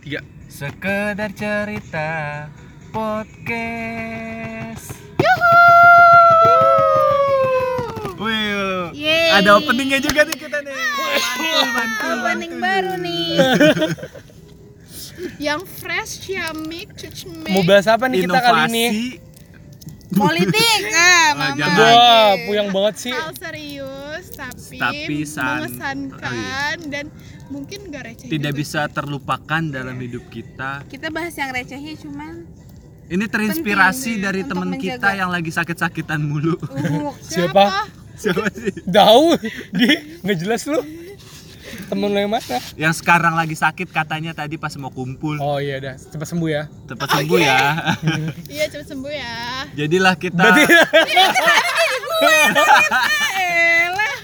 tiga Sekedar cerita podcast. Wih, Yeay. ada openingnya juga nih kita nih. Mantul, mantul, Opening mantul. baru nih. yang fresh ciamik cucme mau bahas apa nih kita kali ini Inovasi. Politik. Ah, mama. jangan. wah puyang banget sih hal serius tapi, Tapi san- mengesankan dan mungkin gak receh Tidak juga. bisa terlupakan dalam hidup kita. Kita bahas yang recehnya cuman Ini terinspirasi Penting dari teman menjaga. kita yang lagi sakit-sakitan mulu. uh, siapa Siapa sih? tahu di nggak jelas lu temen lu yang mana Yang sekarang lagi sakit katanya tadi pas mau kumpul. oh iya dah cepat sembuh ya Cepat sembuh ya. iya cepet sembuh ya Jadilah kita berarti elah.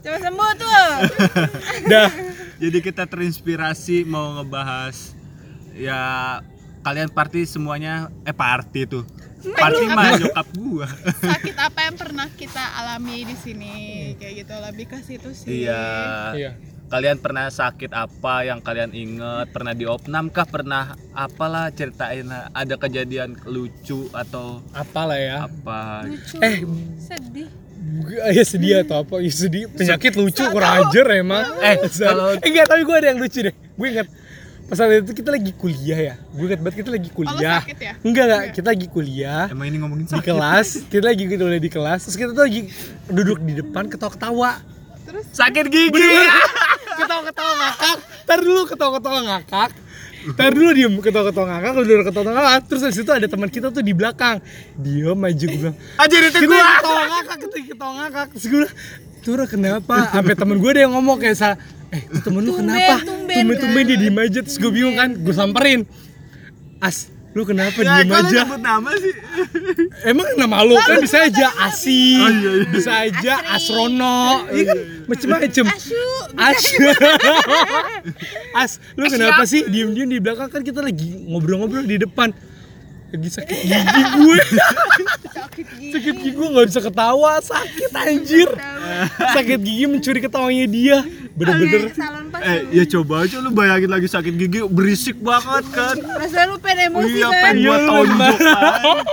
Coba sembuh tuh. dah Jadi kita terinspirasi mau ngebahas ya kalian party semuanya eh party tuh. Party mah nyokap gua. sakit apa yang pernah kita alami di sini kayak gitu lebih ke situ sih Iya. iya Kalian pernah sakit apa yang kalian inget? Pernah di opnam kah? Pernah apalah ceritain ada kejadian lucu atau apalah ya apa? Lucu. eh sedih. ya sedih atau apa ya sedih. Penyakit lucu kurang ajar emang. Eh, kalau- eh enggak tapi gue ada yang lucu deh. Gue ingat pas saat itu kita lagi kuliah ya. Gue ingat banget kita lagi kuliah. sakit ya? enggak enggak kita lagi kuliah. Emang ini ngomongin di sakit? kelas kita lagi gitu di kelas. Terus kita tuh lagi duduk di depan ketawa-ketawa. Terus? Sakit gigi. ketawa-ketawa ngakak. Ntar dulu ketawa-ketawa ngakak ntar dulu diem ketawa-ketawa ngakak lu dulu ketawa ngakak terus dari situ ada teman kita tuh di belakang. Diem aja gue bilang. Ajar itu kita gua. ketawa ngakak kita ketawa ngakak. Terus gue bilang Tura kenapa? Sampai temen gue ada yang ngomong kayak sa eh itu temen lu kenapa? tumben, tumben tumben dia diem aja. Terus gue bingung kan gue samperin. As lu kenapa Ya, diem aja? sebut nama sih? Emang nama lu? Kan bisa aja Asi, Oh, iya, iya. bisa aja. Asrono, iya kan macem-macem. Asu. As, As, lu kenapa sih diem-diem di belakang kan kita lagi ngobrol-ngobrol di depan lagi sakit gigi gue. Sakit gigi. sakit gigi gue nggak bisa ketawa. Sakit anjir. Sakit gigi mencuri ketawanya dia. Bener-bener. Eh, ya coba aja lu bayangin lagi sakit gigi berisik banget kan. Perasaan lu pengen emosi Iya, kan. pengen Iya, lu tonjok kan.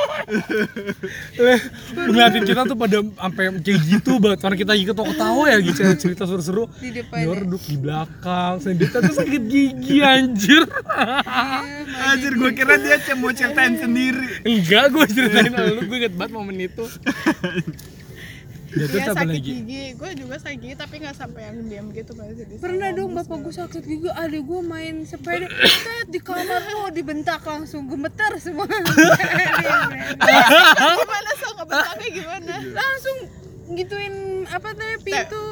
Eh, ngeliatin kita tuh pada sampai kayak gitu banget. Karena kita lagi ketawa-ketawa ya gitu. Cerita seru-seru. Di depan duduk di belakang sendiri tuh sakit gigi anjir. Anjir gua kira dia cuma mau ceritain sendiri. enggak gue ceritain lu gue inget banget momen itu. Ya terus ya sakit lagi? gigi gue juga sakit gigi tapi nggak sampai yang diam gitu masih di Pernah dong bapak gue sakit gigi, adik gue main sepeda, di kamar lu dibentak langsung gemeter semua. gimana so ngebentaknya gimana? Langsung gituin apa namanya pintu.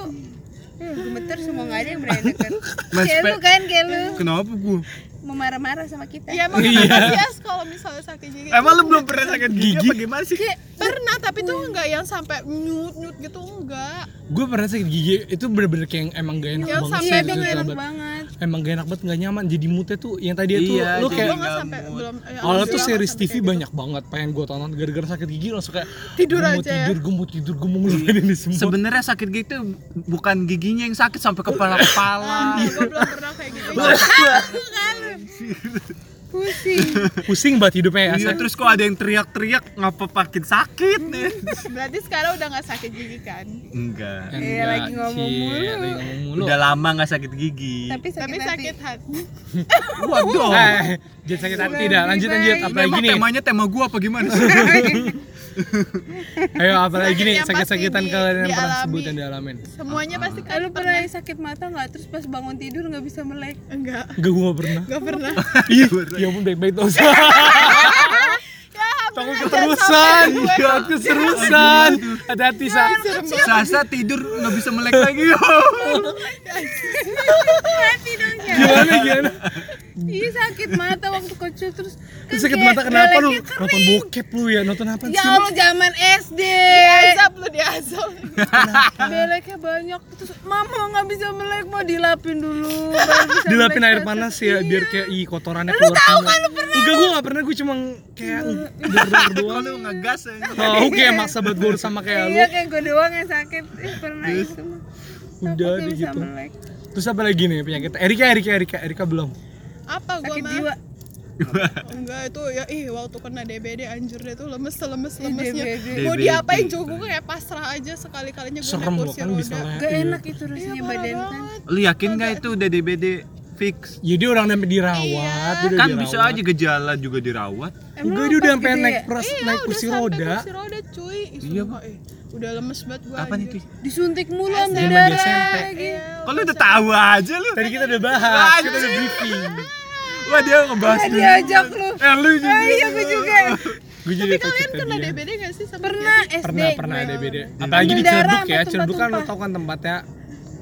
Gemeter semua nggak ada yang berani kan. Mas, Kayak kan, kayak lu Kenapa gua? mau marah-marah sama kita. ya emang Iya. kalau misalnya sakit gigi Emang lu belum pernah sakit gigi, Gigi? apa gimana sih? Kayak pernah tapi tuh nggak yang sampai nyut nyut gitu enggak gue pernah sakit gigi itu bener-bener kayak yang emang gak enak Yang banget sampai Iya, itu nggak enak banget. Emang gak enak banget gak nyaman jadi moodnya tuh yang tadi itu Iya, lu kayak sampai belum Awalnya tuh series TV kayak gitu. banyak banget pengen gue tonton gara-gara sakit gigi langsung kayak Tidur "Gua mau aja ya?" tidur, gue mau tidur, gue mau ini semua Sebenarnya sakit gigi itu bukan giginya yang sakit sampai kepala-kepala. Ah, gue belum pernah kayak gitu Pusing. Pusing banget hidupnya ya Iya, terus kok ada yang teriak-teriak ngapa makin sakit nih? berarti sekarang udah nggak sakit gigi kan Enggak. Enggak, Iya, lagi ngomong mulu. lagi ngomong mulu. Udah lama nggak sakit gigi. Tapi sakit tapi hati. sakit hati Waduh. Eh, jangan sakit hati dah. Lanjut lanjut apalagi emang nih? temanya tema gua apa gimana sih? Ayo apalagi Sakit nih sakit-sakitan kalian yang di- pernah sebut dan dialamin. semuanya pasti Eh, kan lu pernah sakit mata nggak? Terus pas bangun tidur nggak bisa melek. enggak Enggak gue gak pernah. enggak pernah Iya, ya ampun baik-baik tuh. Takut keterusan, takut keterusan. Hati-hati sa. Sasa tidur nggak bisa melek lagi. Ya. Gimana gimana? Iya sakit mata waktu kecil terus. kan Sakit mata kenapa lu? Nonton bokep lu ya? Nonton apa Ya sih? Allah zaman SD. diazab lu diazab Beleknya banyak terus mama nggak bisa melek mau dilapin dulu. Dilapin air panas ya biar kayak ih kotorannya Lu keluar tahu semua. kan lu pernah? Enggak gue gak pernah gue cuma kayak berdor Kalau doang. lu ngegas ya. Tahu kayak maksa buat gue sama kayak lu. Iya kayak gue doang yang sakit. Eh, pernah itu. Udah nggak gitu. Terus apa lagi nih penyakit? Erika, Erika, Erika, Erika belum. Apa gua sakit mah? jiwa Enggak itu ya ih waktu kena DBD anjir deh tuh lemes lemes lemesnya. DBD. Mau diapain juga gue kayak pasrah aja sekali kalinya gue serem naik kursi kan roda. gak iya. enak itu Iya rasanya parah badan kan. Lu yakin nggak itu udah DBD fix? jadi orang sampai dirawat Iya. Kan dirawat. bisa aja gejala juga dirawat. enggak dia udah sampai naik ya? pers Iya, naik kursi roda kursi roda cuy. Iya, sumpah, eh. Udah lemes banget gua Apa. Ki? disuntik mulu di darah SMP. Iya, lu udah tahu aja lu? tadi kita udah bahas kita udah briefing Wah dia ngebahas dulu. diajak lu Eh lu juga. Ah, iya gue juga gue jadi Tapi kalian kena dia. DBD gak sih sama pernah SD pernah pernah beda apalagi di Ciledug ya Ciledug kan lo tau kan tempatnya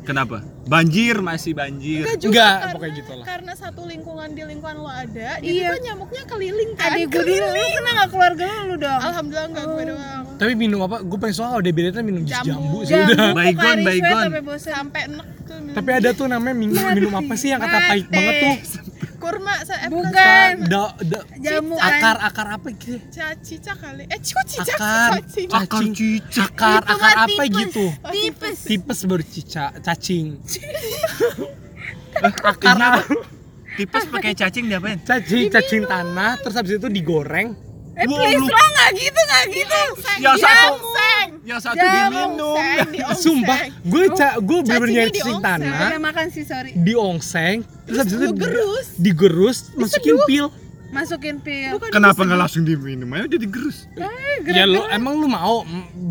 Kenapa? Banjir masih banjir. Enggak juga Enggak, karena, pokoknya gitu lah. karena satu lingkungan di lingkungan lo ada, jadi Iya. tuh nyamuknya keliling kan. adik gue dulu lu kena gak keluarga lu dong Alhamdulillah enggak gue doang. tapi minum apa gue pengen soal ada beda minum jus Jambu. jambu sih Jambu, udah Baygon, baygon. sampai bosan Sampai enek tuh. minum. tapi ada tuh namanya minum, minum apa sih yang kata pahit banget tuh kurma saya eh, Bukan. da, da, jamu akar kan? Akar apa gitu Ca- cicak kali. Eh, kok cicak akar. Cacing. akar Itu akar mah apa tipes. gitu? Tipes. Tipes baru cica cacing. Akar Iya, apa? Tipes pakai cacing diapain? cacing cacing tanah terus habis itu digoreng. Eh please lu- lo gak gitu gak gitu. Yang satu, Yang satu diminum. Diongseng. sumpah gue ca gue bener-bener Cacingnya nyari cacing tanah Udah makan sih sorry. Diongseng terus habis itu lu gerus. digerus masukin pil. Masukin pil. Bukan Kenapa nggak langsung diminum? Aja udah digerus? ya lo emang lu mau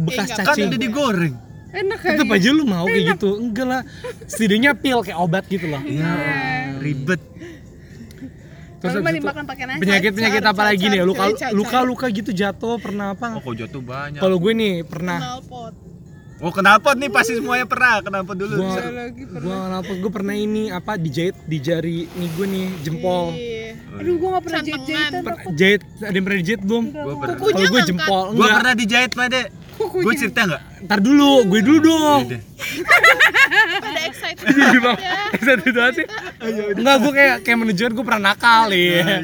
bekas. Kan cacing? udah digoreng. enak tetep kali. aja lu mau kayak gitu. Enggak lah. Setidaknya pil kayak obat gitu loh. Ya, ribet. Terus mah itu dimakan pakai nasi penyakit penyakit apa lagi nih luka luka luka gitu jatuh pernah apa Oh, kok jatuh banyak. kalau gue nih pernah Knalpot. Oh, kenapa nih pasti semuanya pernah? Kenapa dulu? gua lagi gua kenapa gue pernah ini apa dijahit di jari nih gue nih jempol Iya. aduh gue gak pernah Per- takut jahit ada yang pernah dijahit belum Gua pernah. Kalau gue jempol Gua enggak pernah dijahit, Pade. Gue cerita enggak? ntar dulu gue dulu dong Udah. Pada excited Iya, banget ya. Satu doang sih. Enggak, gue kayak kayak menunjukkan gue pernah nakal ya.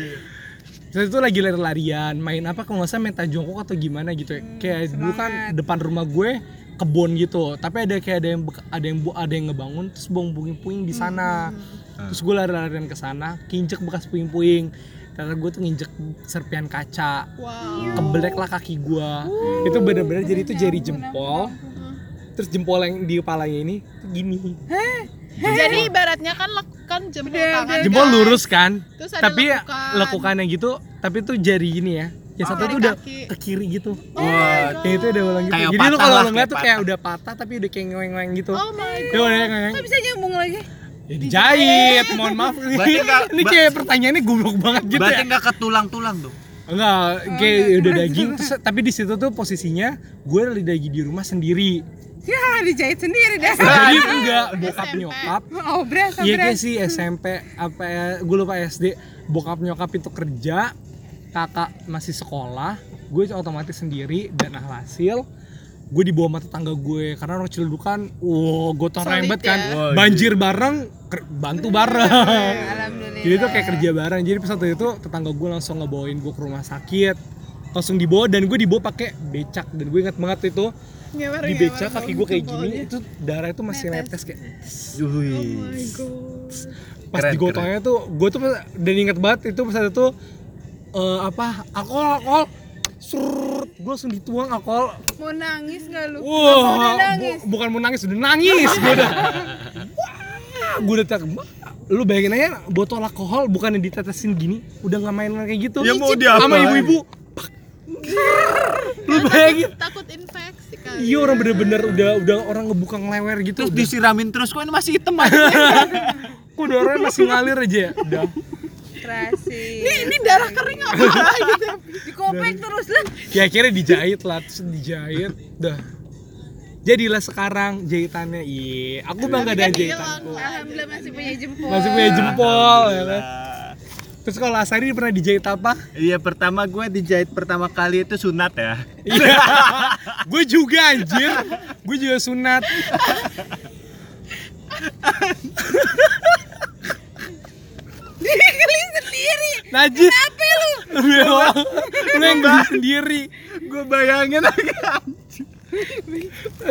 Terus itu lagi lari-larian, main apa kalau nggak salah main tajongkok atau gimana gitu ya. Kayak dulu kan depan rumah gue kebun gitu, tapi ada kayak ada yang ada yang bu- ada yang ngebangun terus buang puing-puing di sana. Terus gue lari-larian ke sana, kinjek bekas puing-puing. Ternyata gue tuh nginjek serpian kaca, Wow. keblek lah kaki gue. Itu bener-bener jadi itu jari jempol. Terus jempol yang di kepalanya ini tuh gini. Jadi ibaratnya kan lekukan jempol Udah, tangan. udah. jempol kan? lurus kan Terus ada tapi lekukan. lekukannya gitu tapi tuh jari gini ya yang Oh, satu tuh udah kaki. ke kiri gitu Wah, yang itu udah ulang gitu Kayak jadi lu kalau ngeliat tuh kayak udah patah tapi udah kayak ngeweng-ngeweng gitu Oh my ya god. kok bisa nyambung lagi ya dijahit mohon maaf. Berarti nggak- ini kayak pertanyaannya goblok banget gitu Berarti ya. enggak ke tulang-tulang tuh. enggak kayak udah daging terus tapi di situ tuh posisinya gue lagi di rumah sendiri. Ya dijahit sendiri dah jadi enggak bokap SMP. nyokap. Oh berasa Iya kayak sih SMP apa ya, gue lupa SD bokap nyokap itu kerja kakak masih sekolah gue otomatis sendiri dan alhasil gue dibawa sama tetangga gue karena orang Ciledug kan wow gotong rembet kan. ya. Banjir bareng ker- bantu bareng. alhamdulillah. Jadi tuh kayak kerja bareng. Jadi pas waktu itu tetangga gue langsung ngebawain gue ke rumah sakit. Langsung dibawa dan gue dibawa pakai becak. Dan gue ingat banget itu Ngewer, di becak kaki gue kayak gini itu darah itu masih Netes. netes kayak. Oh my god. pas Keren, digotongnya tuh gue tuh dan inget banget itu pas itu eh, apa alkohol alkohol surut gue langsung dituang alkohol mau nangis gak lu? Wah udah nangis bu- bukan mau nangis udah nangis gue udah. Wah gue udah tak lu bayangin aja botol alkohol bukan yang ditetesin gini udah nggak main kayak gitu. Ya mau diapain? sama ibu-ibu. Lu bayangin. Takut infeksi kali. iya orang bener-bener udah udah orang ngebuka ngelewer gitu Terus udah. disiramin terus kok ini masih hitam aja. kok darahnya masih ngalir aja ya? Udah Ini, ini darah kering apa? Gitu. dikopek terus lah. Ya akhirnya dijahit lah terus dijahit. Dah. Jadilah sekarang jahitannya. Iya aku bangga dengan kan jahitanku hilang. alhamdulillah masih punya jempol. Masih punya jempol ya kan? Terus kalau Asari pernah dijahit apa? Iya pertama gue dijahit pertama kali itu sunat ya. iya. Gue juga anjir. Gue juga sunat sendiri. Najis. Apa lu? Lu yang beli sendiri. Gue bayangin aja.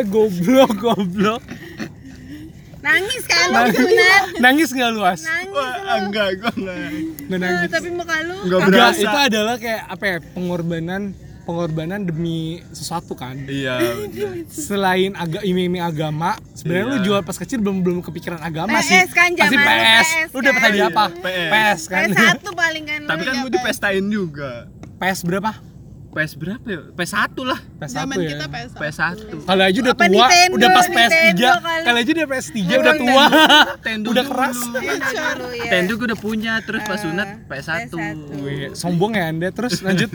goblok goblok. Nangis kan lu Nangis. sunat? nangis nggak luas Nangis Wah, enggak gua enggak. nggak Eh, nangis tapi muka lu? Enggak Enggak, itu adalah kayak apa ya pengorbanan pengorbanan demi sesuatu kan Iya, selain agak iming-iming agama sebenarnya lu Iya. jual pas kecil belum belum kepikiran agama PS sih kan, pasti lu PS PS lu dapat kan? hadiah apa PS. PS kan PS1 paling kan lu. Tapi kan gua dipestain juga. PS berapa PS berapa ya? PS1 lah. PS1 Zaman ya kita PS1. PS1. Kali aja udah tua, Nintendo, udah pas PS3 Nintendo kali. Kali aja udah PS3 Oh, udah tua Nintendo Udah keras ya. Nintendo gua udah punya terus pas Ah, sunat PS1. PS1. Wih, sombong ya anda terus lanjut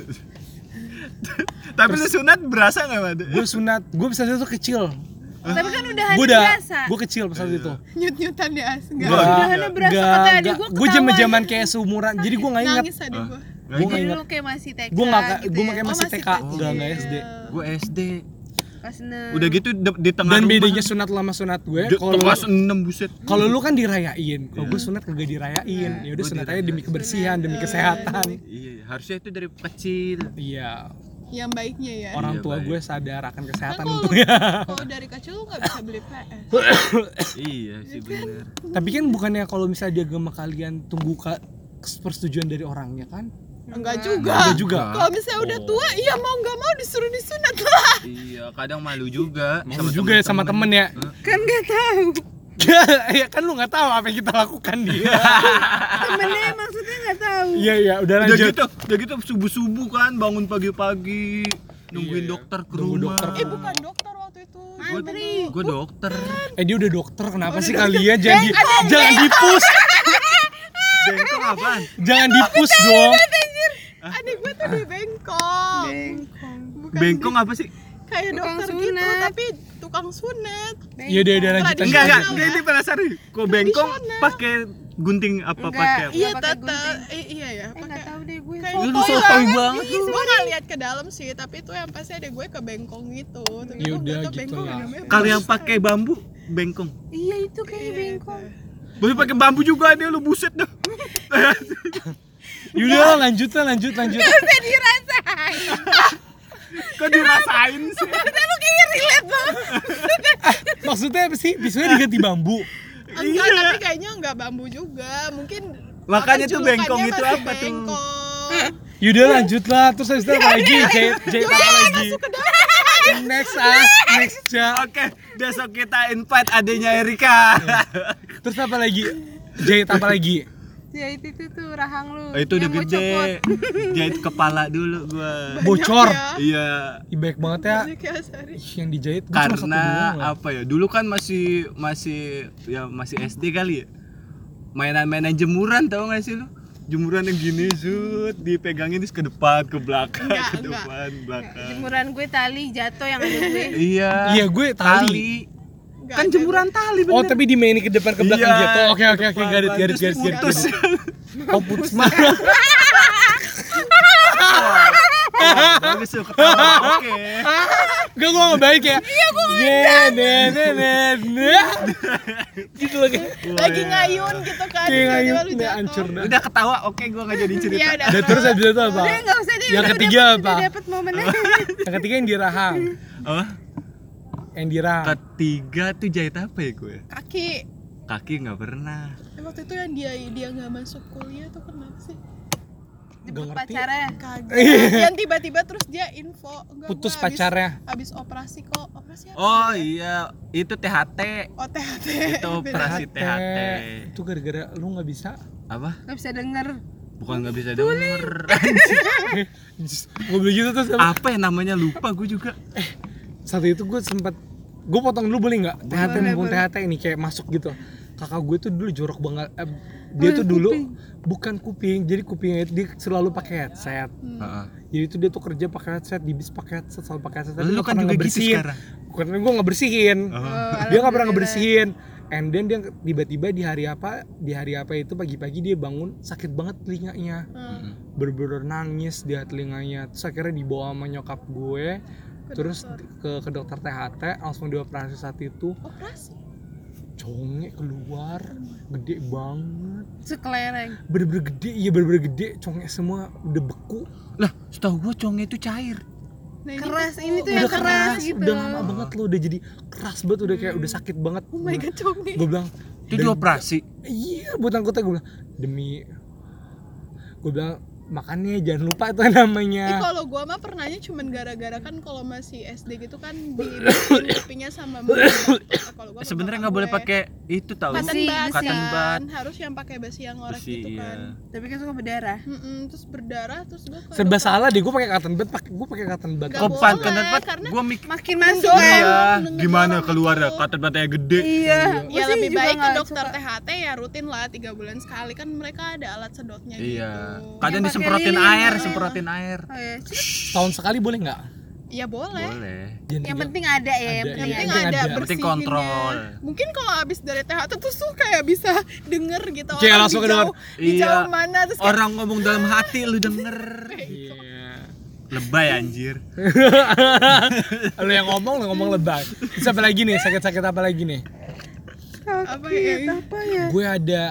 Tapi lu sunat berasa enggak, Mad? gue sunat gue bisa itu kecil Tapi kan udah gue udah biasa. gue kecil pas waktu itu Nyut-nyutan di as. Enggak. Gak, udah ada berasa kata adik gua gue ketawa zaman kayak seumuran jadi gue nggak inget Nangis adik gua. gue nggak inget kayak masih TK gue nggak gitu gue ya. kayak Oh, masih TK enggak enggak SD Gua SD. Pas. Udah gitu di, di tengah dan rumah. bedanya sunat lama sunat gue kalau kelas 6 buset. kalau lu kan dirayain kalau Iya. gue sunat kagak dirayain ya udah sunat aja demi kebersihan demi kesehatan Iya, harusnya itu dari kecil. iya Yang baiknya ya. orang Iya, tua baik. gue sadar akan Kan kesehatan kalau untungnya kalau dari kecil lu nggak bisa beli PS. iya sih bener. tapi kan bukannya kalau misalnya di agama kalian tunggu ka- persetujuan dari orangnya kan Enggak juga. Enggak juga. Kalau misalnya udah Oh. tua, iya mau nggak mau disuruh disunat lah. Iya, kadang malu juga Malu juga ya sama temen ya Kan gak tahu. ya kan lu nggak tahu apa yang kita lakukan dia Temennya maksudnya gak tahu. iya iya udah Udah lanjut gitu, udah gitu subuh-subuh kan bangun pagi-pagi nungguin Iya, dokter ke nunggu rumah. dokter. Eh bukan dokter waktu itu. Antri. Gue dokter. eh dia udah dokter kenapa sih kalian jangan di, jangan dipus Bengkong apaan? jangan dipus dong Adik gue tuh di bengkong. Bengkong. Bukan Bengkong apa sih? kayak dokter gitu, tapi tukang sunat. iya udah udah lanjut. Enggak, enggak. Enggak ini penasaran. Kok bengkong pakai gunting apa pakai? Iya, Iya, gunting. Eh, iya ya, Eh gak pakai tahu deh gue. kayak Lu fotoy sotoy banget Gue gak lihat ke dalam sih, tapi itu yang pasti ada gue ke bengkong gitu. Tapi Ya udah, nggak gitu bengkong lah. Kalau yang pakai bambu bengkong. Iya itu kayak bengkong. Boleh pakai bambu juga dia lu buset dah. Yaudah lanjut lah lanjut lanjut Bisa dirasain. Kok dirasain sih? Lu kayak relate banget. maksudnya apa sih biasanya diganti bambu Enggak, Iya. tapi kayaknya enggak bambu juga. Mungkin Makanya tuh bengkong itu apa tuh? Bengkong. Yaudah lanjut lah terus habis itu apa lagi jahit jahit apa lagi next ah next ja Oke, besok kita invite adanya Erika. terus apa lagi jahit apa lagi Ya itu itu tuh rahang lu. Oh, itu udah gede. Jahit kepala dulu gua. bocor ya. Iya. Ih, baik banget ya Banyak ya, yang dijahit gua cuma satu Karena apa ya? Dulu kan masih masih ya masih SD kali ya. Mainan-mainan jemuran tau gak sih lu? Jemuran yang gini zut dipegangin terus ke depan, ke belakang, Enggak, ke enggak. depan, belakang. Jemuran gue tali jatuh yang ada gue. Iya. Iya, gue tali. Enggak Kan ada jemuran tali bener. Oh tapi dimainin ke depan ke belakang Iya, gitu. Oke oke oke garis garis terus garis garis. putus. garis. Oh putus mah. Oh, bagus tuh ketawa. Oke. Gak gua nggak baik ya. Iya gua nggak. Gitu lagi. Lagi ngayun gitu kan. Kayak ngayun udah hancur dah. Udah ketawa, oke gua gak jadi cerita. Iya udah. Dan terus habis itu apa? Udah enggak. Yang udah- ketiga udah, apa? Udah. Yang ketiga yang dirahang. Apa? Yang dirahang. Ketiga tuh jahit apa ya gue? Kaki. Kaki nggak pernah. Eh, waktu itu yang dia dia nggak masuk kuliah tuh kenapa sih? Jemput pacarnya. Kagak. yang tiba-tiba terus dia info enggak Putus gua habis- pacarnya. Habis operasi kok. Operasi apa? Oh iya, itu THT. Oh, THT. Itu operasi THT. Itu gara-gara lu nggak bisa. Apa? Gak bisa denger. Bukan nggak bisa denger. Gue begitu terus apa? apa ya namanya lupa gue juga. Satu itu gue sempat gue potong dulu boleh nggak? THT mumpung. THT ini kayak masuk gitu. Kakak gue tuh dulu jorok banget. Eh, dia tuh dulu kuping. bukan kuping, jadi kupingnya itu dia selalu pakai headset. Heeh. Jadi itu dia tuh kerja pakai headset, di bis pakai headset, selalu pakai headset. Tapi Lu nggak kan juga gitu sekarang. Karena gue nggak bersihin. Oh. Oh, dia nggak pernah ngebersihin. And then dia tiba-tiba di hari apa, di hari apa itu pagi-pagi dia bangun sakit banget telinganya. Hmm. Bener-bener nangis dia telinganya. Terus akhirnya dibawa sama nyokap gue. Terus ke ke dokter THT langsung dioperasi saat itu Operasi. conge keluar gede banget Sekelereng. bener-bener gede iya bener-bener gede conge semua udah beku Lah, setahu gue conge itu cair. Nah, ini keras tuh- ini tuh udah yang keras gitu udah lama banget lo udah jadi keras banget udah kayak udah sakit banget Oh my god, Tommy. gue bilang Itu dioperasi. iya buat anggota gue bilang demi gue bilang makannya jangan lupa itu namanya. Ih, kalau gua mah pernahnya cuman gara-gara kan kalau masih SD gitu kan di kupingnya sama mbak kalau gua sama Sebenarnya nggak boleh pakai itu tahu. cotton Besi. Cotton kan. bud. harus yang pakai besi yang ngorek Besi, gitu iya. kan tapi kan suka berdarah Mm-mm, terus berdarah terus gua ke serba salah deh gue pakai cotton bud pakai gue pakai cotton bud Kok boleh, pan kan karena- Gua mikir makin masuk iya, Dengan gimana keluar ya? batanya gede. iya ya Gua sih lebih baik ke dokter suka. THT ya rutin lah tiga bulan sekali kan mereka ada alat sedotnya Iya. gitu Kadang pakai disemprotin air, iya. semprotin air. oh, iya. tahun sekali boleh nggak ya boleh Boleh. Jangan yang tiga- penting ada ya yang Ada, penting yang Iya, penting yang ada penting kontrol. mungkin kalau abis dari THT tuh tuh kayak bisa denger gitu Kayak orang langsung di jauh, di Iya. jauh mana terus kayak, Orang ngomong dalam hati lu denger. Iya. Lebay anjir. lo yang ngomong lo ngomong lebay terus apa lagi nih sakit-sakit apa lagi nih Apa sakit ya? apa ya gue ada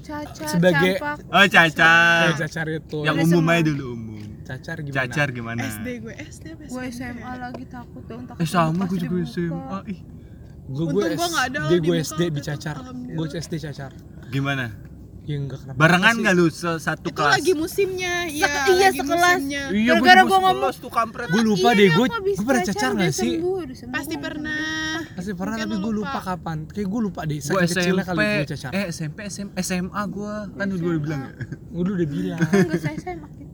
cacat Sebagai- campak Oh, cacar. eh, cacar itu Yang Ada umum aja dulu umum. Cacar gimana Cacar gimana? SD gue SD apa gue? SMA lagi takut dong takut Eh sama gue juga. SMA. Ih, gue gue gua nggak ada SD gue SD itu, dicacar gue SD cacar gimana? ya enggak kenapa Barengan sih. nggak lu satu itu kelas? lagi musimnya iya Sek- iya, lagi sekelas. musimnya. Iya, Gara-gara gua ngomong- tuh kampret. gue lupa Iya, deh gue gue pernah cacar, cacar udah nggak sih sembuh, udah sembuh. pasti pernah pasti pernah Mungkin tapi gue lupa. lupa kapan kayak gue lupa deh Gue saking kecilnya SMP, kali gue cacar eh SMP, SM, SMA gue kan udah gue bilang ya. gue udah bilang Enggak saya saya makin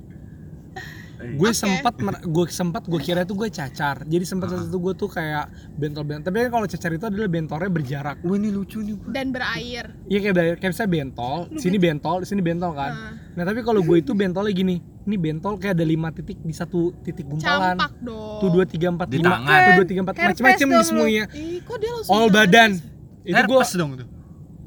gue Oke. sempat gue sempat gue kira itu gue cacar jadi sempat saat itu gue tuh kayak bentol-bentol tapi kan kalau cacar itu adalah bentornya berjarak Wah ini lucu nih gua. dan berair Iya kayak dari kayak misalnya bentol, sini bentol, sini bentol kan. Nah tapi kalau gue itu bentolnya gini, ini bentol kayak ada lima titik di satu titik gumpalan. campak dong Tuh dua tiga empat Di lima, tangan. tuh dua tiga empat macam-macam di semuanya. Ih, kok dia langsung All badan. Itu gue dong tuh.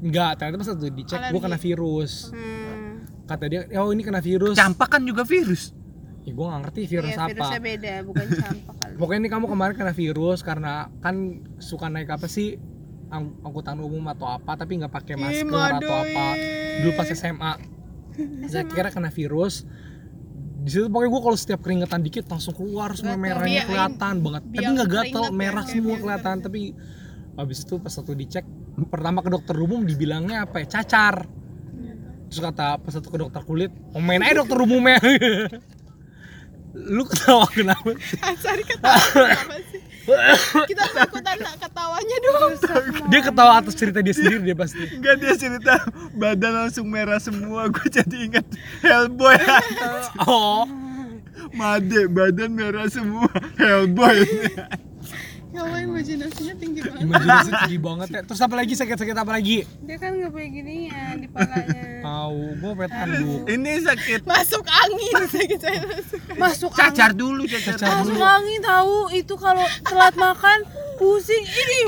enggak, ternyata pas waktu dicek gue kena virus. hmm. Kata dia, oh ini kena virus. Campak kan juga virus. Ya gue gak ngerti virus Iya, apa. virusnya beda bukan campak kali. Pokoknya ini kamu kemarin kena virus karena kan suka naik apa sih ang- angkutan umum atau apa tapi nggak pakai masker atau apa. dulu pas SMA saya kira kena virus. Di situ pokoknya gue kalau setiap keringetan dikit langsung keluar semua Gatal. merahnya Iya, kelihatan banget. Tapi nggak gatel ya, merah kayak semua kelihatan. Keringet. tapi habis itu pas satu dicek pertama ke dokter umum dibilangnya apa ya? Cacar. Terus kata pas satu ke dokter kulit oh main aja dokter umumnya lu ketawa kenapa Asari ketawa kenapa sih kita mau ikutan ketawanya dong dia ketawa atas cerita dia sendiri dia pasti Enggak dia cerita badan langsung merah semua. Gue jadi ingat Hellboy. oh Made badan merah semua. Hellboy. Ya Allah imajinasinya tinggi banget. Imajinasi tinggi banget ya. Terus apa lagi? Sakit-sakit apa lagi? Dia kan nggak punya ginian di palanya tahu gue pengen tanduk Ini sakit. Masuk angin. Sakit saya masuk masuk cacar dulu cacar. Cacar angin dulu. masuk angin tahu. Itu kalau telat makan pusing. Ini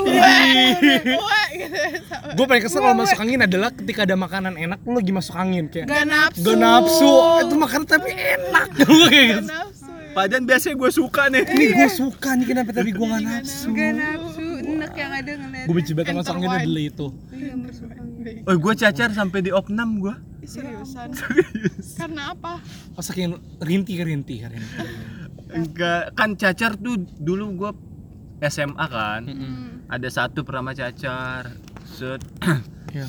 Wah, gitu gue paling kesel kalau masuk angin adalah ketika ada makanan enak lu lagi masuk angin kayak gak nafsu. gak nafsu. Itu makanan tapi enak. Gue kayak gak gitu. nafsu. ya. Padahal biasanya gue suka nih. ini gue suka nih kenapa tapi gue gak nafsu gak nafsu enak yang ada ngeliat gue benci banget angin Enter adalah itu iya masuk angin Oh gue cacar sampai di opnam gue. Seriusan karena apa oh saking rintih rintih rintih Enggak kan cacar tuh dulu gue SMA kan. Ada satu pertama cacar. Set. ya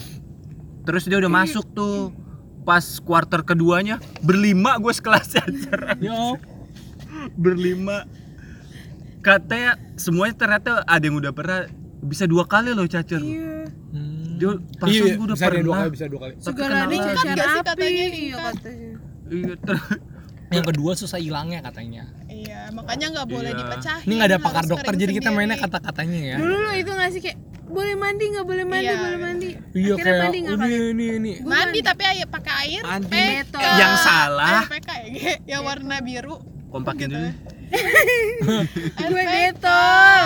Terus dia udah masuk tuh. Pas kuarter keduanya berlima gue sekelas cacar. ya berlima. Katanya semuanya ternyata ada yang udah pernah bisa dua kali loh cacar iya. Hmm. Dia perasaan iya, gua udah bisa deh dua pernah. kali bisa dua kali. Tapi segala ini cacar Nggak sih katanya iya katanya. Iya ter- yang kedua susah hilangnya katanya. Iya makanya nggak boleh Iya. dipecahin. Ini nggak ada pakar dokter jadi kita mainnya kata-katanya ya. Dulu lo itu ngasih kayak boleh mandi nggak boleh mandi Iya. boleh mandi. Iya Akhirnya kayak mandi nggak ini kalian? ini ini. Gua mandi. tapi air pakai air Mandi. Yang salah. air PK ya yang warna biru kompakin dulu. gue detol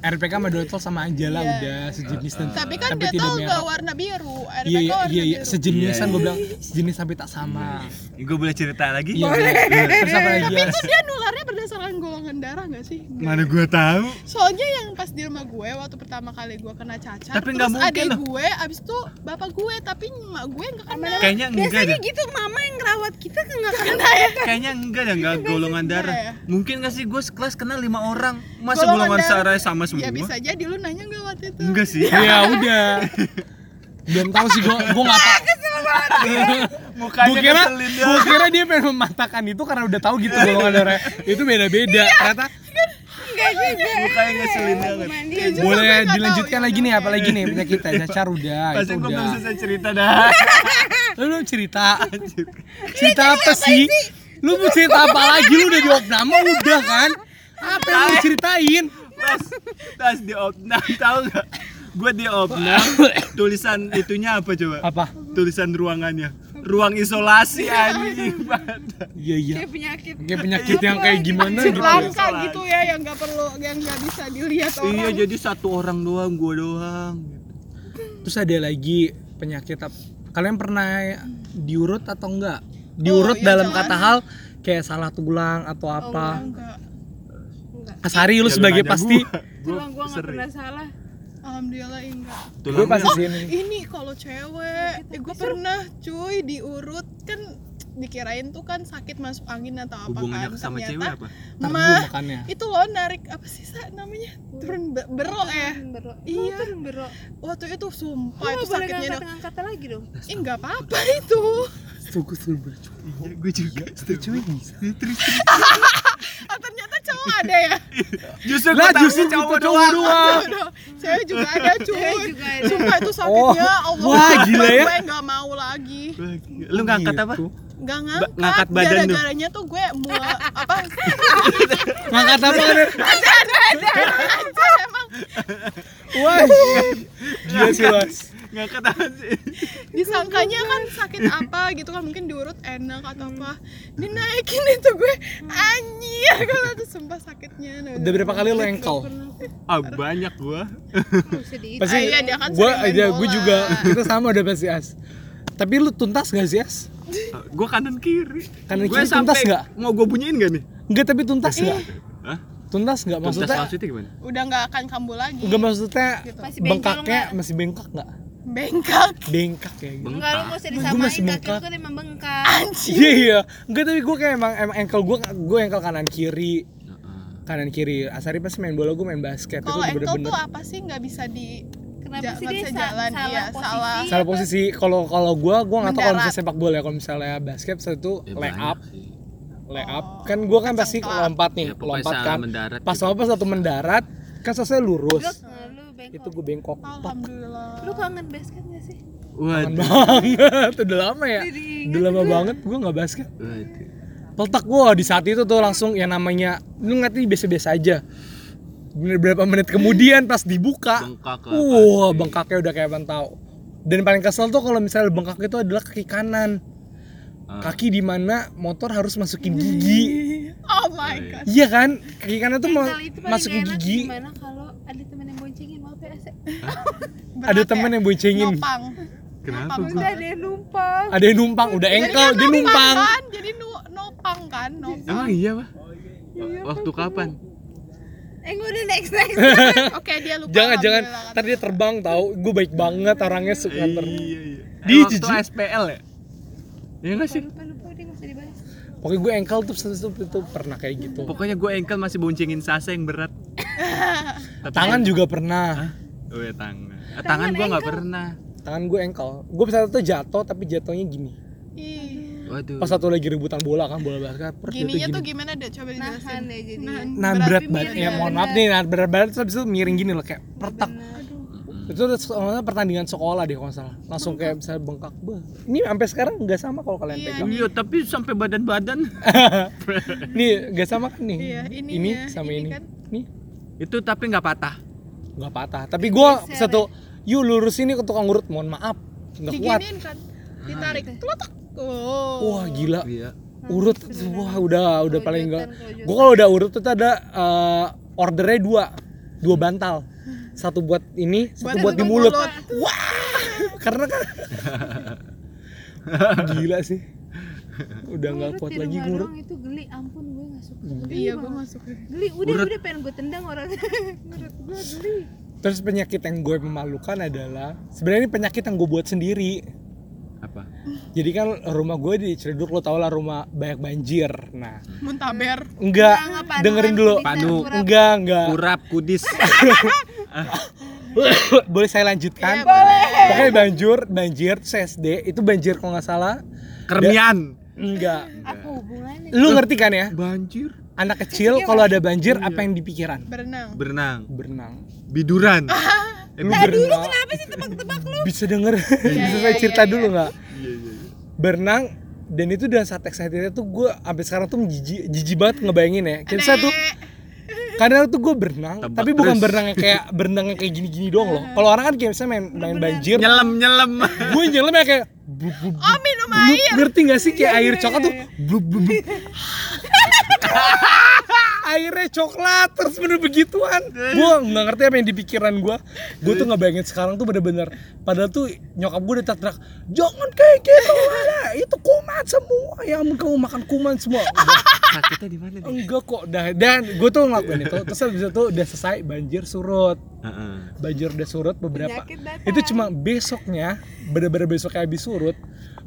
RPK sama Dotol sama aja lah Iya. udah sejenis dan tapi kan tapi dia tahu merah. nggak warna biru air Iya iya warna iya iya biru sejenisan Iya, gue iya. bilang sejenis tapi tak sama. gue boleh cerita lagi Iya. iya. Terus apa lagi? tapi itu dia nularnya berdasarkan golongan darah nggak sih mana gue tahu soalnya yang pas di rumah gue waktu pertama kali gue kena cacar Tapi terus adik loh. gue abis itu bapak gue tapi emak gue nggak kena kayaknya enggak biasanya dah gitu mama yang ngerawat kita kan nggak kena ya Kayaknya enggak ya, enggak golongan darah. Mungkin gak sih gue sekelas kenal lima orang. Masa Golongan golongan darah. Darah sama semua? Ya bisa jadi lu nanya nggak waktu itu? Enggak sih. ya udah. Belum tahu sih gua gua nggak tahu. Mukanya gua kira gua kira dia pengen mematahkan itu karena udah tahu gitu golongan darah itu beda beda ternyata enggak juga. Mukanya ngeselin banget. Iya boleh dilanjutkan lagi ya nih apalagi nih penyakitnya cacar udah itu gue belum udah selesai cerita dah. lu belum cerita. Cerita apa sih? Lu mau cerita apa lagi? Lu udah di opname udah kan? Apa yang mau ceritain Pas, pas di opnam tahu nggak? Gue di opnam tulisan itunya apa coba? apa Tulisan ruangannya. Ruang isolasi anjing. iya iya kayak penyakit kayak penyakit yang kayak gimana gitu. Langka gitu ya yang nggak perlu yang nggak bisa dilihat orang. iya jadi satu orang doang, gue doang. terus ada lagi penyakit apa kalian pernah diurut atau enggak diurut iya, dalam jangan. kata hal kayak salah tulang atau Oh, apa enggak. Asari lu Ya, lu sebagai pasti gua. tulang gua nggak sering. pernah salah Alhamdulillah enggak. gue pasti sini Ini kalau cewek, eh, gue pernah cuy diurut kan dikirain tuh kan sakit masuk angin atau apa hubungannya kan sama ternyata cewek apa? Mah itu loh narik apa sih Sa, namanya turun be- berok ya Bero. Iya. Oh, turun bero. waktu itu sumpah nggak itu boleh sakitnya ngangkat dong dengan kata lagi dong. ih nggak apa-apa itu Suku suku Iya, gue juga. cuy bisa ah, ternyata ada ya? Justru lah justru cowok kita cowok doang. Cewek juga ada cuy. juga ada. sumpah itu sakitnya Oh. Allah. Wah, gila ya. gue nggak mau lagi. Lu ngangkat apa? Gitu. nggak Ba- ngangkat, ngangkat badan tuh. gara-garanya tuh gue mau apa? Ngangkat apa kan emang. Wah gila sih mas Ngangkat apa sih? disangkanya kan sakit apa gitu kan mungkin diurut enak atau apa dinaikin itu gue anjir kalau tuh sumpah sakitnya udah berapa kali lo engkel Ah, banyak gua. Nggak di pasti Ah, iya, dia kan gua sering main aja gue juga kita sama udah pasti as tapi lu tuntas gak sih as Ah, Gua kanan kiri. Kanan Gua kiri tuntas sampai- nggak? Mau gua bunyiin gak nih? enggak tapi tuntas nggak Hah? tuntas nggak Tuntas maksudnya maksudnya gimana? udah nggak akan kambuh lagi enggak maksudnya Masih bengkak bengkaknya nggak? masih bengkak nggak bengkak. Bengkak ya gitu. Enggak lu nggak usah Gua disamain kaki lu bengkak. kan emang bengkak. iya iya. Enggak tapi gue kayak emang emang ankle gue gue ankle kanan kiri. Heeh. kanan kiri. Asari pasti main bola gue main basket. Kalau itu engkel bener-bener tuh apa sih nggak bisa di Kenapa sih dia sa- jalan, salah iya, posisi? salah. salah posisi. Kalau kalau gue gue nggak tahu kalau misalnya sepak bola ya. Kalau misalnya basket itu Ya, lay up. lay up. Oh, kan gue kan pasti lompat nih Ya, lompat salah kan. pas gitu. lompat satu mendarat kan selesai lurus Bengkok. itu gue bengkok. Alhamdulillah. Lu kangen basket gak sih? Waduh. banget. Udah lama ya? Udah lama banget gue nggak basket. Waduh. Peltak gue di saat itu tuh langsung yang namanya lu ngerti biasa-biasa aja. Bener berapa menit kemudian pas dibuka Bengkak wah pasti. bengkaknya udah kayak tahu dan paling kesel tuh kalau misalnya bengkak itu adalah kaki kanan. Ah. kaki di mana motor harus masukin gigi. Oh my god. Iya kan? Kaki kanan tuh mau masukin gigi. Gimana kalau ada temen yang boncengin maaf ya Ase. Berat ada ya? temen yang boncengin nopang Kenapa Nopang? Udah ada yang numpang. ada yang numpang udah engkel kan dia numpang kan jadi nu- nopang kan nopang Emang iya, Pak? Waktu kapan? Eh gue udah next next. oke dia lupa jangan jangan ntar dia terbang tahu gue baik banget orangnya suka nganter Iya, iya. Di waktu. SPL ya? Iya sih? lupa lupa gak usah dibahas. pokoknya gue engkel tuh itu, itu, itu pernah kayak gitu Pokoknya gue engkel masih boncengin Sasa yang berat. Tangan juga pernah Oh ya tangan. Eh, tangan gue nggak pernah. tangan gue engkel gue pas itu jatuh tapi jatuhnya gini Ih, Waduh. pas satu lagi rebutan bola kan bola basket per gininya jatuh tuh gini. gimana deh coba Nahan dijelasin deh jadi. Nahan. nah Berat banget ya ya, mohon maaf nih nah berat banget terus itu miring gini loh kayak pertak itu udah soalnya pertandingan sekolah deh kalau nggak salah langsung kayak misalnya bengkak bah ini sampai sekarang nggak sama kalau kalian Iya. pegang Iya, tapi sampai badan-badan. nih nggak sama kan nih Iya, ini sama ini ini kan. nih Itu tapi nggak patah. Nggak patah. Tapi gue Geser satu yuk lurus ini ke tukang urut. Mohon maaf. Nggak kuat. Kan. Ditarik. teletak oh. Wah gila. Iya. urut. Wah udah udah paling enggak gue kalau udah urut itu ada eh, ordernya dua. Dua bantal. Satu buat ini satu buat, Buat di mulut. wah! Karena kan gila sih udah nggak kuat lagi ngurut itu geli. Ampun gue gak suka. Geli iya gue masuk geli udah Urut. udah pengen gue tendang orang. Menurut gue geli. Terus penyakit yang gue memalukan adalah sebenarnya ini penyakit yang gue buat sendiri. Apa? jadi kan rumah gue di Ciledug lo tau lah rumah banyak banjir. Nah. Muntaber. enggak. Pak, dengerin Nuan, dulu. kurap. enggak enggak. Kurap kudis. boleh saya lanjutkan? Iya, boleh. pokoknya banjir banjir terus SD itu banjir kalau nggak salah. Kermian. Enggak Apa hubungannya? lu ngerti kan ya Banjir. anak kecil kalau ada banjir apa yang dipikiran Berenang. Berenang. berenang Biduran. lu berenang kenapa sih tebak-tebak lu bisa denger bisa saya iya, cerita iya, dulu iya. nggak Iya iya. iya. berenang dan itu udah saat excitednya tuh gue sampai sekarang tuh jijik jijik banget ngebayangin ya kayak saya tuh kadang tuh gue berenang Tebak tapi bukan terus. berenang yang kayak berenang kayak gini-gini doang loh kalau orang kan kayak misalnya main main banjir Nyelam nyelam. gue nyelam ya kayak blub, blub, blub, Oh, minum air. Iya, ngerti gak sih kayak air coklat tuh blub, blub, blub. Airnya coklat terus bener begituan. Gue nggak ngerti apa yang di pikiran gue gue tuh nggak bayangin sekarang tuh bener-bener padahal tuh nyokap gue udah teriak jangan kayak gitu ada itu kuman semua ya ampun kamu makan kuman semua. Sakitnya di mana nih? enggak kok dah. Dan gue tuh ngelakuin itu terus habis itu udah selesai banjir surut. Heeh. banjir udah surut beberapa. Itu cuma besoknya bener-bener besoknya habis surut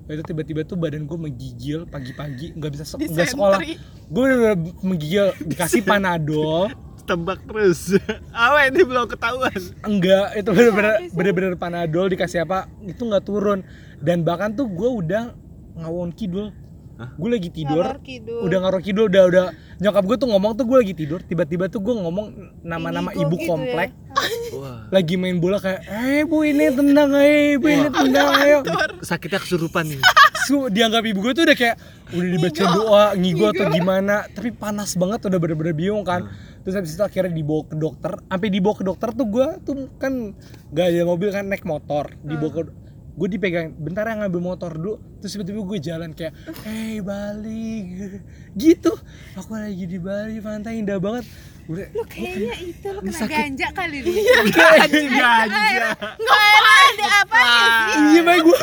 itu tiba-tiba tuh badan gue menggigil pagi-pagi nggak bisa nggak sekolah Disentri. gue bener-bener menggigil dikasih panadol Tebak terus. Awe ini belum ketahuan. enggak itu bener-bener bener-bener panadol dikasih apa itu nggak turun dan bahkan tuh gue udah ngawon kidul? Gue lagi tidur. Ngalor kidul. udah ngarok kidul udah udah. Nyokap gue tuh ngomong tuh gue lagi tidur. Tiba-tiba tuh gue ngomong nama-nama ibu gitu komplek. Wah. lagi main bola kayak eh bu ini tendang eh bu ini tendang ayo. Sakitnya kesurupan nih. su dianggap ibu gue tuh udah kayak udah dibaca doa ngigo atau gimana. Tapi panas banget udah bener-bener bingung kan. Terus habis itu akhirnya dibawa ke dokter. Sampai dibawa ke dokter tuh gue tuh kan gak ada mobil kan naik motor. Dibawa ke gue dipegang bentar ya ngambil motor dulu terus tiba-tiba gue jalan kayak hey Bali gitu aku lagi di Bali pantai indah banget udah Lu kayaknya itu lu kena sakit. ganja kali nih. Anjing ganja. Ada apa sih? iya baik gue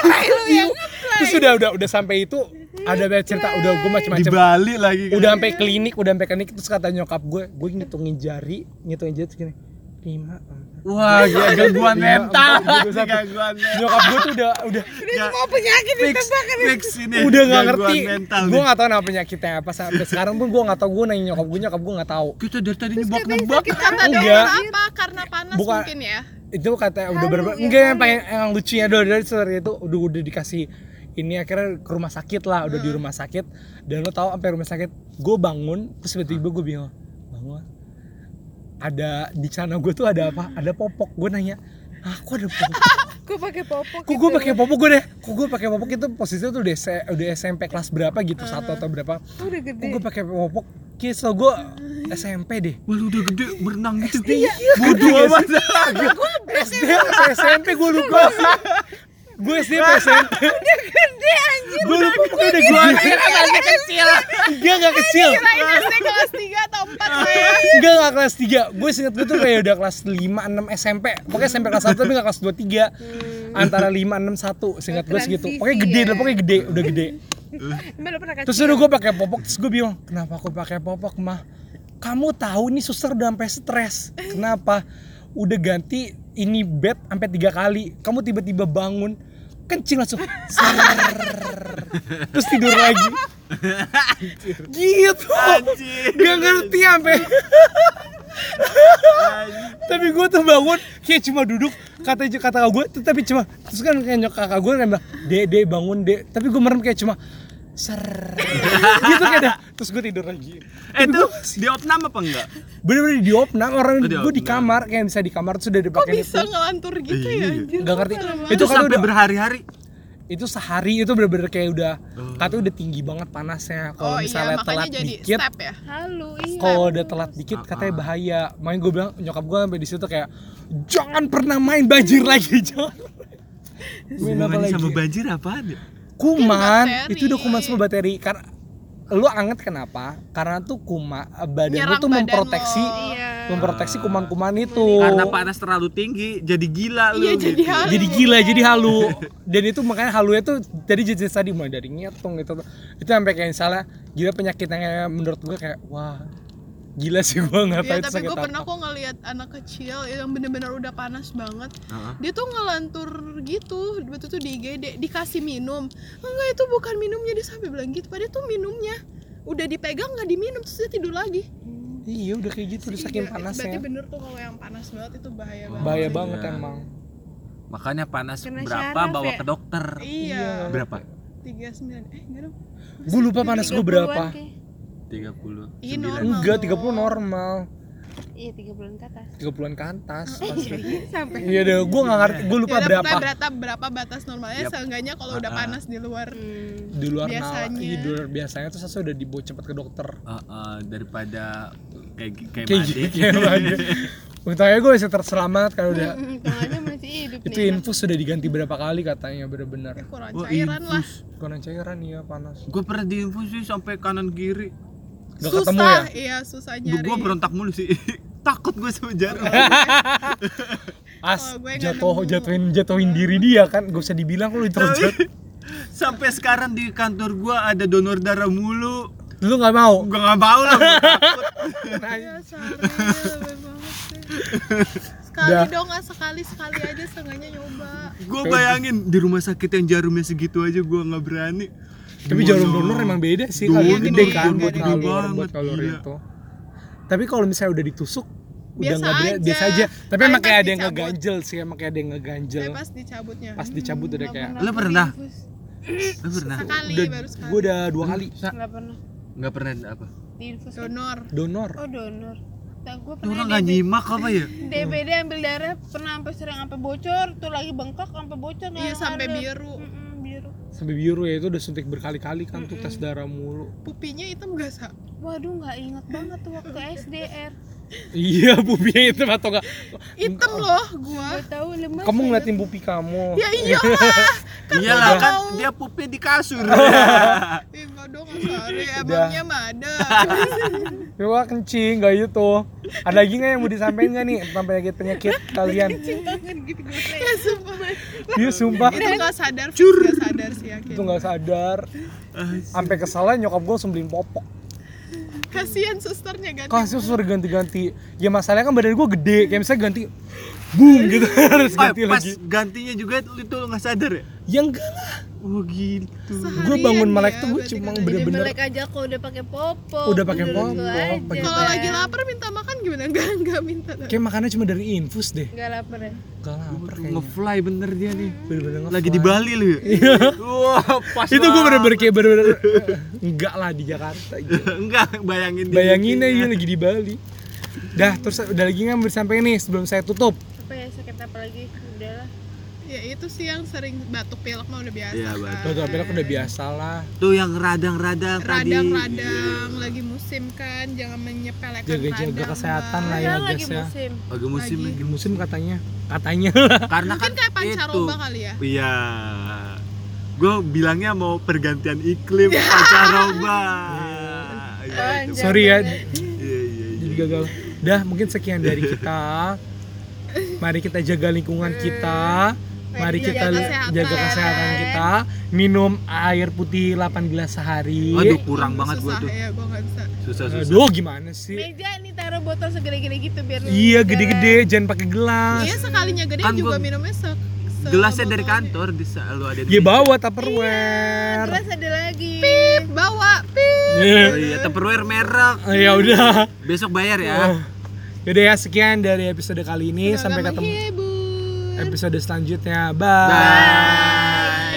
terus udah udah udah sampai itu ada banyak cerita udah gue Di macam-macam Bali lagi kan. udah sampai klinik udah sampai klinik terus kata nyokap gue gue ngitungin jari ngitungin jari terus gini lima Wah, gila gangguan Lima, mental. satu. Gangguan mental. nyokap gue tuh udah udah Semua penyakit fix, fix ini. udah nggak Gangguan ngerti mental gue nih. nggak tahu nama penyakitnya apa sampai sekarang pun gue nggak tahu gue nanya nyokap gue nyokap gue nggak tahu Kita dari tadi nebak-nebak. Kata Enggak. apa? Karena panas Bukan. mungkin ya. itu kata udah Halu, bener ya, enggak yang pengen yang lucunya dari setelah itu udah udah dikasih ini akhirnya ke rumah sakit lah udah di rumah sakit dan lo tahu sampai rumah sakit gue bangun terus tiba-tiba gue bingung bangun ada di celana gue tuh ada apa? Ada popok. Gue nanya ah kok ada popok? Gue pakai popok. kok gue pakai popok gue deh? Kok gue pakai popok? Itu posisinya tuh udah, S- udah SMP kelas berapa gitu? Satu atau berapa? Gitu. Udah kok gede. gue pakai popok? Kisah gue SMP deh. Wah, lu udah gede berenang gitu. Iya, Bodoh amat. SD atau SMP gue lupa gue Gede anjir. gue lupa pokoknya udah gede masih kecil. enggak enggak kecil. kelas 3 atau 4 saya. enggak enggak kelas 3 gue inget gue tuh kayak udah kelas 5 6 SMP pokoknya SMP kelas 1 tapi enggak kelas 2 3 antara 5 6 1 singkat gue segitu. Pokoknya gede ya. pokoknya gede udah gede. Terus udah gue pakai popok terus gue bingung kenapa aku pakai popok mah kamu tahu nih suster udah sampai stres. Kenapa? Udah ganti ini bed sampai tiga kali. Kamu tiba-tiba bangun kencing langsung Ser. terus tidur lagi gitu Anjir. gak ngerti sampai tapi gue tuh bangun kayak cuma duduk kata kata gue tuh tapi cuma terus kan kayak nyok kakak gue kan dek dek bangun dek tapi gue merem kayak cuma ser gitu kayak terus gue tidur lagi Eh, itu di opnam apa enggak? bener-bener di opnam orang Oh, di gue di kamar kayak bisa di kamar tuh udah Kok dipakai bisa ngelantur gitu ya Iya. anjir? Nggak ngerti. Itu Itu kan sampai udah- berhari-hari. itu sehari itu bener-bener kayak udah katanya udah tinggi banget panasnya kalau Oh iya, misalnya makanya telat jadi dikit step ya. Halu, iya. kalau udah telat dikit katanya bahaya makanya gue bilang nyokap gue sampai di situ kayak jangan pernah main banjir lagi jangan main apa lagi sama banjir apaan ya? Kuman bakteri. itu udah kuman sama bakteri karena lu anget kenapa karena tuh kuma badan lu tuh badan memproteksi lo. Iya. memproteksi kuman-kuman itu Karena panas terlalu tinggi, jadi gila lu Iya, jadi gitu. halu. jadi gila jadi halu dan itu makanya halunya tuh dari jenis tadi mulai dari ngitung gitu itu sampai kayak misalnya gila penyakit yang kayak menurut gue kayak wah Gila sih gua nggak tahu Iya, itu tapi gue pernah kok ngeliat anak kecil yang bener-bener udah panas banget. Heeh. Dia tuh ngelantur gitu, waktu itu di IGD dikasih minum. Enggak itu bukan minumnya dia sampai bilang gitu. Padahal itu minumnya udah dipegang nggak diminum terus dia tidur lagi. Iya udah kayak gitu udah saking Iya, Berarti panasnya. bener tuh kalau yang panas banget itu bahaya banget. Bahaya Iya. banget emang. Makanya panas Kena berapa syaraf bawa ya? ke dokter. Iya. Berapa? 39. Eh, enggak dong. Gue lupa panas gue berapa. 30. Iya, 9. normal. Enggak, dong. 30 normal. Iya, 3 bulan ke atas. 30-an ke atas Oh, pasti. Sampai Iya deh, gue gak ngerti, gue lupa Ya udah, berapa berapa berapa batas normalnya Yap. seenggaknya kalau udah Ah, ah. panas di luar. Hmm. di luar Biasanya. iya, di luar biasanya tuh saya udah dibawa cepet ke dokter. Heeh, daripada kayak kayak Kayak gitu, kayak aja. Untungnya gue bisa terselamat kalau udah Tangannya masih hidup itu nih. infus sudah diganti berapa kali katanya bener-bener. Eh, kurang cairan lah. infus. Konon cairan iya panas. Gue pernah diinfus sih sampai kanan kiri. Gak susah, ketemu ya? iya susah Gue nyari. berontak mulu sih. Takut gue sama jarum. As Oh, gue jatuh nemu. jatuhin jatuhin diri dia kan, gak usah dibilang lu terjat. sampai sekarang di kantor gua ada donor darah mulu. Lu nggak mau? Gua nggak mau lah. gua takut. Ya, sorry, lebih banget sih. Sekali Dah. dong, ah, sekali sekali aja setengahnya nyoba. Gue bayangin di rumah sakit yang jarumnya segitu aja gua nggak berani. Tapi jarum donor emang beda sih, kalau gede gede kan buat banget, buat kalor gila. itu. Tapi kalau misalnya udah ditusuk udah Biasa nggak aja. biasa aja. Tapi emang kayak ada yang ngeganjel sih, emang kayak ada yang ngeganjel. Pas dicabutnya. Pas dicabut udah kayak Lu pernah? Lu pernah? Sekali udah baru sekali. gue udah dua kali Nggak pernah Nggak pernah apa? Donor. donor. Oh, donor. Nah, gue Ini pernah orang nggak nyimak apa ya? DBD ambil darah pernah sampai sering sampai bocor, tuh lagi bengkak sampai bocor Iya sampai biru. Sampai biru ya itu udah suntik berkali-kali kan tuh tes darah mulu. Pupinya hitam gak sa? Waduh, nggak inget banget tuh waktu SDR. Iya, pupinya itu atau enggak? Hitam loh gua. Gue tahu lemas. Kamu ya. ngeliatin pupi kamu. Ya iyalah. Iyalah kan dia pupi di kasur. Ih, enggak dong, sorry. Emangnya mah ada. Ya wah, kencing, gak itu. Ada lagi nggak yang mau disampaikan nggak nih tentang penyakit-penyakit kalian? Tangan gitu gue ya sumpah. Iya sumpah, Itu gak sadar, Cur. gak sadar sih yakin. itu nggak sadar. Sampai kesalnya nyokap gue beliin popok. Kasihan susternya ganti. Kasih suruh ganti-ganti. Ya masalahnya kan badan gue gede, kayak misalnya ganti boom gitu harus Oh, ganti pas lagi. gantinya juga itu lu nggak sadar ya? Ya enggak lah. Oh gitu. Gue bangun melek ya, tuh gue cuma bener-bener melek aja kok udah pakai popok. Udah pakai aja, pakai- Kalau lagi lapar minta makan gimana? Enggak, enggak minta. kayak makannya cuma dari infus deh. Nggak lapar ya? Gak lapar kayaknya. Ngefly bener dia nih. Bener-bener Lagi di. Bali lu ya? Wah, pas Itu gue bener-bener kayak bener-bener enggak lah di Jakarta gitu. Enggak, bayangin Bayangin aja lagi di Bali. Dah, terus udah lagi nggak mau disampaikan nih sebelum saya tutup. Apa ya sakit apa lagi? Udahlah. Ya itu sih yang sering batuk pilek mah udah biasa. Iya, kan. batuk. Tuh, tapi aku udah biasa lah. Tuh yang radang-radang tadi. Radang-radang lagi musim kan, jangan menyepelekan Jaga-jaga radang, kesehatan lah ya guys ya. musim. Lagi musim Lagi. musim katanya. Katanya. Karena Mungkin kan kayak pancaroba itu. kali ya. Iya. Gue bilangnya mau pergantian iklim pancaroba. Iya, itu. Sorry ya, Iya, iya, iya. jadi gagal. Dah, mungkin sekian dari kita. Mari kita jaga lingkungan kita. Mari Jaga kita li- kesehatan. jaga kesehatan kita. Minum air putih 8 gelas sehari. Aduh, kurang banget gua Susah tuh. ya, gua nggak bisa. Susah susah. Aduh, gimana sih? Meja nih taruh botol segede-gede gitu biar lu Iya, gede-gede, jangan pakai gelas. Iya sekalinya gede Kan juga gua- minumnya se, se Gelasnya dari kantor di selalu ada di Ya bawa tupperware. Gelas ada lagi. Pip, bawa, pip. Iya. Oh iya, Tupperware merek. Ya udah. Besok bayar ya. Oh. Yaudah ya sekian dari episode kali ini sampai ketemu menghibur. episode selanjutnya. Bye. Bye.